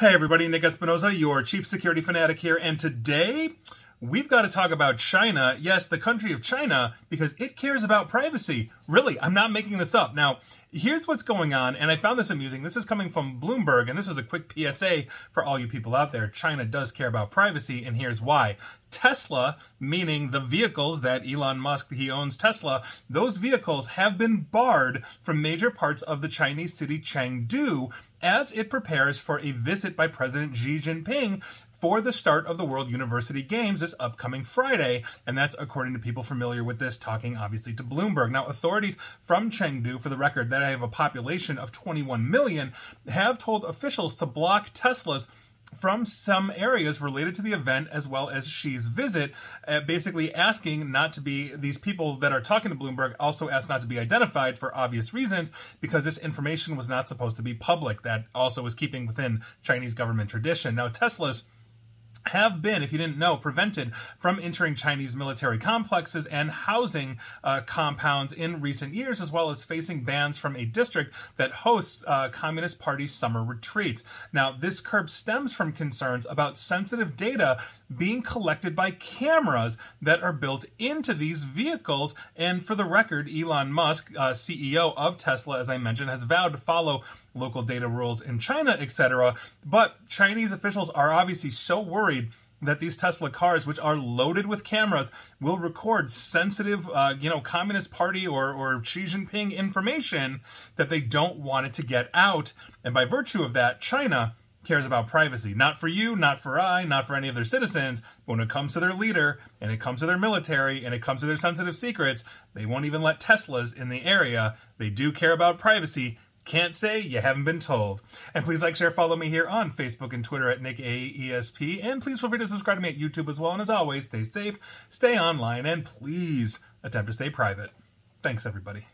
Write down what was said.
Hey everybody, Nick Espinosa, your chief security fanatic here, and today we've got to talk about China. Yes, the country of China, because it cares about privacy. Really, I'm not making this up. Now, here's what's going on, and I found this amusing. This is coming from Bloomberg, and this is a quick PSA for all you people out there. China does care about privacy, and here's why. Tesla, meaning the vehicles that Elon Musk, he owns Tesla, those vehicles have been barred from major parts of the Chinese city Chengdu as it prepares for a visit by President Xi Jinping for the start of the World University Games this upcoming Friday. And that's according to people familiar with this, talking obviously to Bloomberg. Now, authorities from Chengdu, for the record, that I have a population of 21 million, have told officials to block Tesla's from some areas related to the event as well as Xi's visit, uh, basically asking not to be, these people that are talking to Bloomberg also asked not to be identified for obvious reasons because this information was not supposed to be public. That also was keeping within Chinese government tradition. Now, Tesla's have been, if you didn't know, prevented from entering Chinese military complexes and housing uh, compounds in recent years, as well as facing bans from a district that hosts uh, Communist Party summer retreats. Now, this curb stems from concerns about sensitive data being collected by cameras that are built into these vehicles. And for the record, Elon Musk, uh, CEO of Tesla, as I mentioned, has vowed to follow local data rules in China, etc. But Chinese officials are obviously so worried that these Tesla cars, which are loaded with cameras, will record sensitive, uh, you know, Communist Party or, or Xi Jinping information that they don't want it to get out. And by virtue of that, China cares about privacy. Not for you, not for I, not for any of their citizens, but when it comes to their leader and it comes to their military and it comes to their sensitive secrets, they won't even let Teslas in the area. They do care about privacy can't say you haven't been told. And please like, share, follow me here on Facebook and Twitter at NickAESP. And please feel free to subscribe to me at YouTube as well. And as always, stay safe, stay online, and please attempt to stay private. Thanks, everybody.